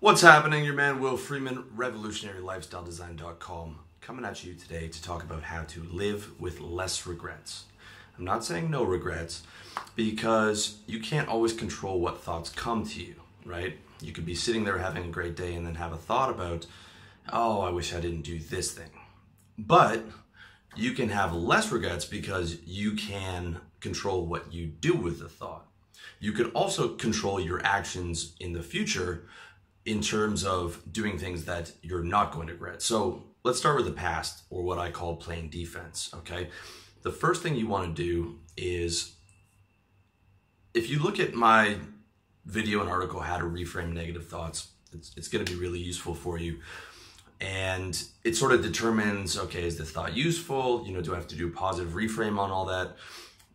What's happening? Your man Will Freeman, revolutionarylifestyledesign.com, coming at you today to talk about how to live with less regrets. I'm not saying no regrets because you can't always control what thoughts come to you, right? You could be sitting there having a great day and then have a thought about, oh, I wish I didn't do this thing. But you can have less regrets because you can control what you do with the thought. You could also control your actions in the future in terms of doing things that you're not going to regret. So let's start with the past or what I call playing defense. Okay. The first thing you want to do is if you look at my video and article, How to Reframe Negative Thoughts, it's, it's going to be really useful for you. And it sort of determines okay, is this thought useful? You know, do I have to do a positive reframe on all that?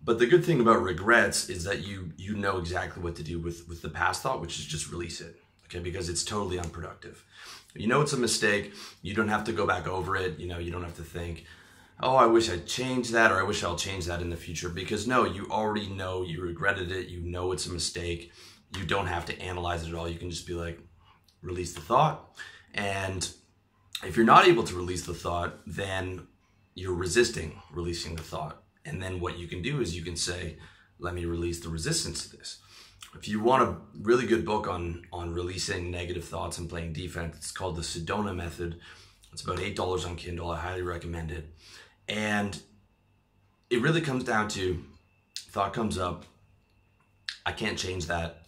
But the good thing about regrets is that you you know exactly what to do with with the past thought, which is just release it okay, because it's totally unproductive. You know it's a mistake. You don't have to go back over it. You know, you don't have to think, oh, I wish I'd changed that or I wish I'll change that in the future. Because no, you already know you regretted it. You know it's a mistake. You don't have to analyze it at all. You can just be like, release the thought. And if you're not able to release the thought, then you're resisting releasing the thought. And then what you can do is you can say, let me release the resistance to this if you want a really good book on on releasing negative thoughts and playing defense, it's called the Sedona Method. It's about eight dollars on Kindle. I highly recommend it. And it really comes down to thought comes up. I can't change that.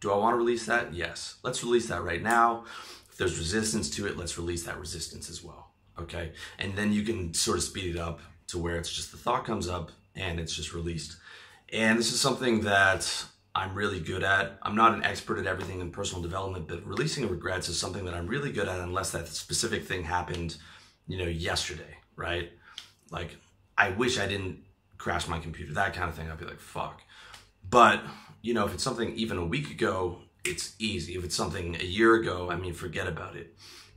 Do I want to release that? Yes. Let's release that right now. If there's resistance to it, let's release that resistance as well. Okay. And then you can sort of speed it up to where it's just the thought comes up and it's just released. And this is something that I'm really good at. I'm not an expert at everything in personal development, but releasing regrets is something that I'm really good at unless that specific thing happened, you know, yesterday, right? Like, I wish I didn't crash my computer, that kind of thing. I'd be like, fuck. But, you know, if it's something even a week ago, it's easy. If it's something a year ago, I mean, forget about it.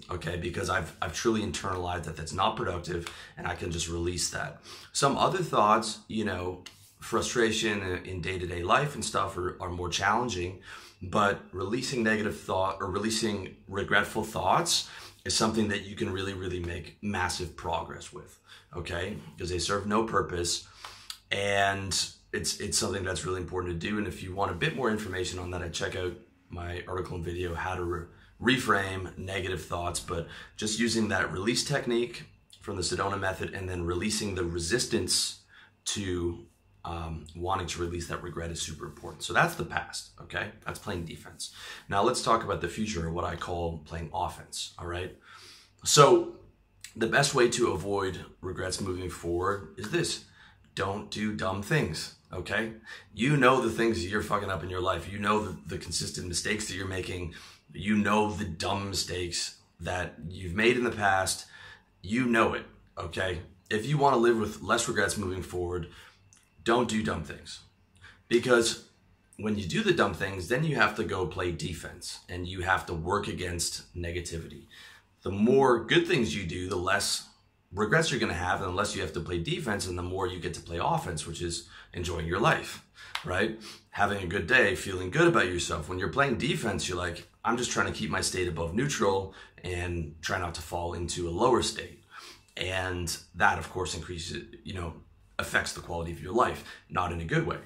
Okay, because I've I've truly internalized that that's not productive and I can just release that. Some other thoughts, you know, frustration in day-to-day life and stuff are, are more challenging but releasing negative thought or releasing regretful thoughts is something that you can really really make massive progress with okay? Because they serve no purpose and it's it's something that's really important to do and if you want a bit more information on that i check out my article and video how to re- reframe negative thoughts but just using that release technique from the sedona method and then releasing the resistance to um, wanting to release that regret is super important. So that's the past, okay? That's playing defense. Now let's talk about the future, what I call playing offense, all right? So the best way to avoid regrets moving forward is this don't do dumb things, okay? You know the things you're fucking up in your life, you know the, the consistent mistakes that you're making, you know the dumb mistakes that you've made in the past, you know it, okay? If you want to live with less regrets moving forward, don't do dumb things. Because when you do the dumb things, then you have to go play defense and you have to work against negativity. The more good things you do, the less regrets you're going to have, and the less you have to play defense, and the more you get to play offense, which is enjoying your life, right? Having a good day, feeling good about yourself. When you're playing defense, you're like, I'm just trying to keep my state above neutral and try not to fall into a lower state. And that, of course, increases, you know, affects the quality of your life, not in a good way.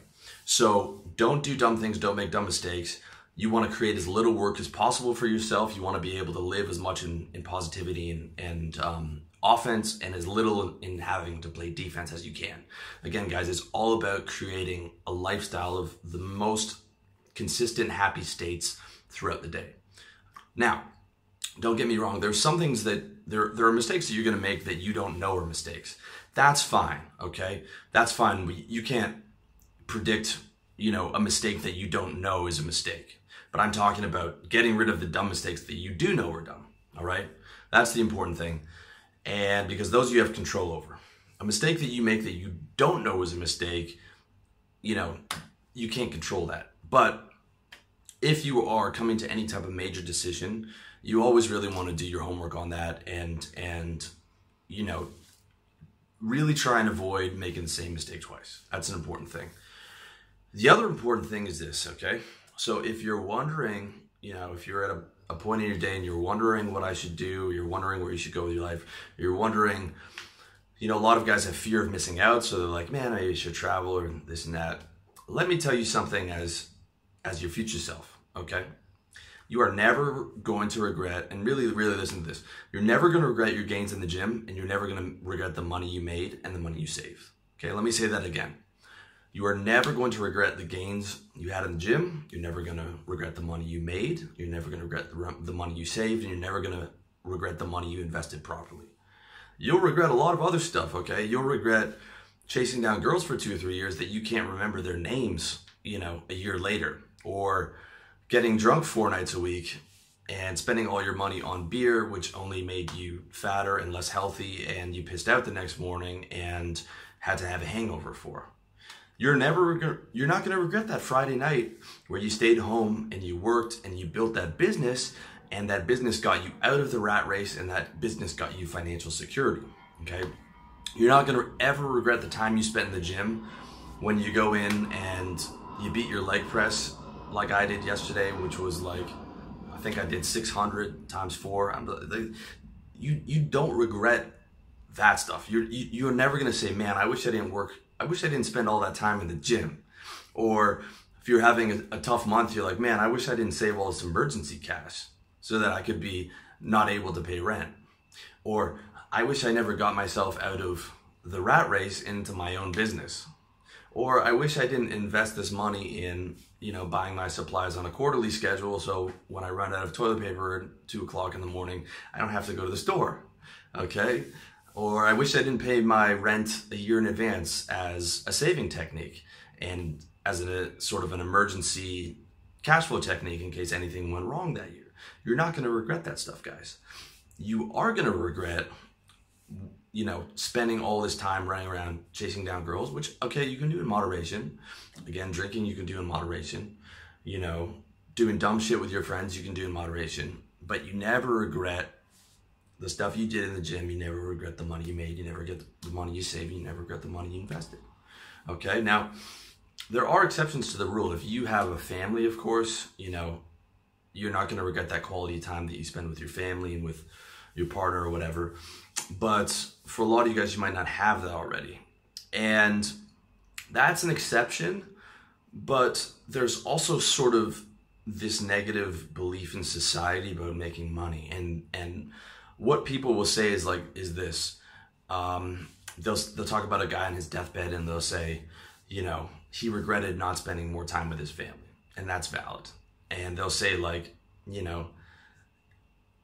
So don't do dumb things, don't make dumb mistakes. You want to create as little work as possible for yourself. You want to be able to live as much in, in positivity and, and um, offense and as little in having to play defense as you can. Again, guys, it's all about creating a lifestyle of the most consistent, happy states throughout the day. Now, don't get me wrong, there's some things that there, there are mistakes that you're going to make that you don't know are mistakes. That's fine, okay? That's fine. You can't predict, you know, a mistake that you don't know is a mistake. But I'm talking about getting rid of the dumb mistakes that you do know are dumb, all right? That's the important thing. And because those you have control over. A mistake that you make that you don't know is a mistake, you know, you can't control that. But if you are coming to any type of major decision, you always really want to do your homework on that and and you know really try and avoid making the same mistake twice. That's an important thing. The other important thing is this, okay? So if you're wondering, you know, if you're at a a point in your day and you're wondering what I should do, you're wondering where you should go with your life, you're wondering, you know, a lot of guys have fear of missing out, so they're like, man, I should travel or this and that. Let me tell you something as as your future self, okay? You are never going to regret, and really, really listen to this. You're never going to regret your gains in the gym, and you're never going to regret the money you made and the money you saved. Okay, let me say that again. You are never going to regret the gains you had in the gym. You're never going to regret the money you made. You're never going to regret the, the money you saved, and you're never going to regret the money you invested properly. You'll regret a lot of other stuff, okay? You'll regret chasing down girls for two or three years that you can't remember their names, you know, a year later, or getting drunk four nights a week and spending all your money on beer, which only made you fatter and less healthy, and you pissed out the next morning and had to have a hangover for. You're never you're not going to regret that Friday night where you stayed home and you worked and you built that business and that business got you out of the rat race and that business got you financial security, okay? You're not going to ever regret the time you spent in the gym when you go in and you beat your leg press like I did yesterday, which was like I think I did 600 times four. I'm, they, you you don't regret that stuff. You're you, you're never gonna say, man, I wish I didn't work. I wish I didn't spend all that time in the gym. Or if you're having a, a tough month, you're like, man, I wish I didn't save all this emergency cash so that I could be not able to pay rent. Or I wish I never got myself out of the rat race into my own business. Or I wish I didn't invest this money in, you know, buying my supplies on a quarterly schedule so when I run out of toilet paper at two o'clock in the morning, I don't have to go to the store. Okay? Or I wish I didn't pay my rent a year in advance as a saving technique and as a sort of an emergency cash flow technique in case anything went wrong that year. You're not going to regret that stuff, guys. You are going to regret you know, spending all this time running around chasing down girls, which okay, you can do in moderation. Again, drinking you can do in moderation. You know, doing dumb shit with your friends you can do in moderation, but you never regret the stuff you did in the gym. You never regret the money you made. You never get the money you saved. You never regret the money you invested. Okay, now there are exceptions to the rule. If you have a family, of course, you know, you're not going to regret that quality time that you spend with your family and with your partner or whatever. But for a lot of you guys, you might not have that already. And that's an exception, but there's also sort of this negative belief in society about making money. And and what people will say is like, is this um, they'll they'll talk about a guy on his deathbed and they'll say, you know, he regretted not spending more time with his family, and that's valid. And they'll say like, you know,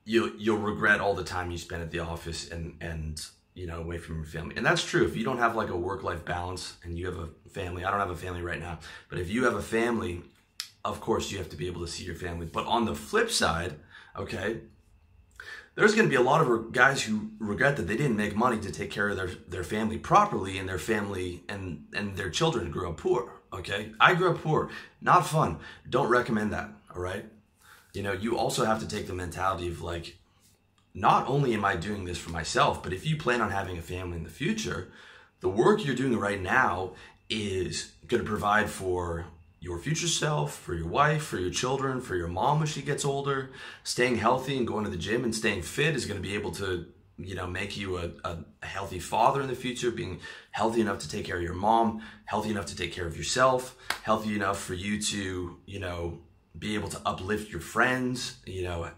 you'll you'll regret all the time you spend at the office and and you know away from your family. And that's true. If you don't have like a work life balance and you have a family i don't have a family right now but if you have a family of course you have to be able to see your family. But on the flip side okay there's going to be a lot of guys who regret that they didn't make money to take care of their, their family properly and their family and and their children grew up poor okay? I grew up poor. Not fun. Don't recommend that all right? You know, you also have to take the mentality of like, not only am I doing this for myself, but if you plan on having a family in the future, the work you're doing right now is going to provide for your future self, for your wife, for your children, for your mom when she gets older. Staying healthy and going to the gym and staying fit is going to be able to, you know, make you a, a, healthy father in the future, being healthy enough to take care of your mom, healthy enough to take care of yourself, healthy enough for you to, you know, be able to uplift your friends, you know,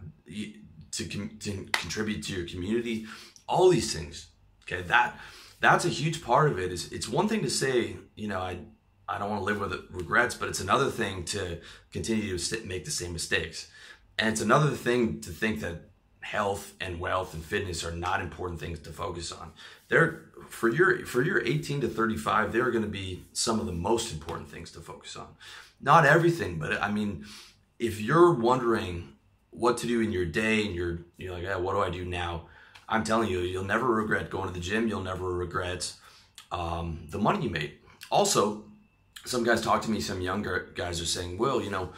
to, to contribute to your community, all these things. Okay, that that's a huge part of it. Is it's one thing to say, you know, I I don't want to live with regrets, but it's another thing to continue to make the same mistakes, and it's another thing to think that health and wealth and fitness are not important things to focus on. They're for your for your 18 to 35, they're going to be some of the most important things to focus on. Not everything, but I mean, if you're wondering what to do in your day and you're you're like, yeah, what do I do now? I'm telling you, you'll never regret going to the gym. You'll never regret um, the money you made. Also, some guys talk to me. Some younger guys are saying, "Will, you know,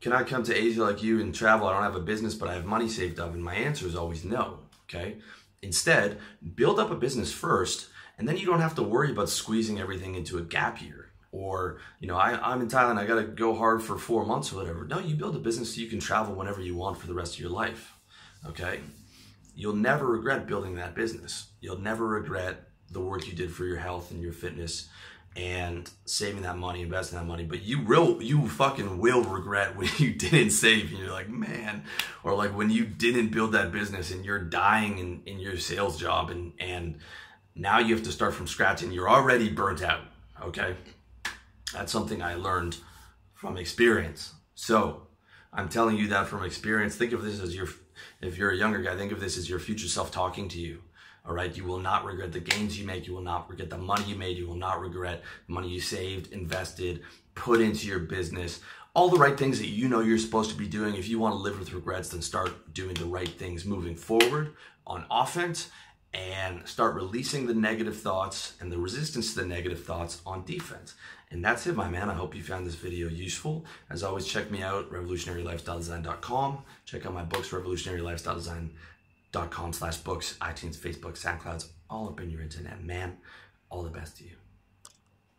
can I come to Asia like you and travel? I don't have a business, but I have money saved up." And my answer is always no. Okay. Instead, build up a business first, and then you don't have to worry about squeezing everything into a gap year or you know I, i'm in thailand i gotta go hard for four months or whatever no you build a business so you can travel whenever you want for the rest of your life okay you'll never regret building that business you'll never regret the work you did for your health and your fitness and saving that money, investing that money, but you will, you fucking will regret when you didn't save and you're like, man, or like when you didn't build that business and you're dying in, in your sales job and, and now you have to start from scratch and you're already burnt out. Okay. That's something I learned from experience. So I'm telling you that from experience. Think of this as your, if you're a younger guy, think of this as your future self talking to you. All right. You will not regret the gains you make. You will not regret the money you made. You will not regret the money you saved, invested, put into your business. All the right things that you know you're supposed to be doing. If you want to live with regrets, then start doing the right things moving forward on offense and start releasing the negative thoughts and the resistance to the negative thoughts on defense. And that's it, my man. I hope you found this video useful. As always, check me out, revolutionarylifestyledesign.com. Check out my books, Revolutionary Lifestyle Design com slash books, iTunes, Facebook, SoundClouds, all up in your internet, man. All the best to you.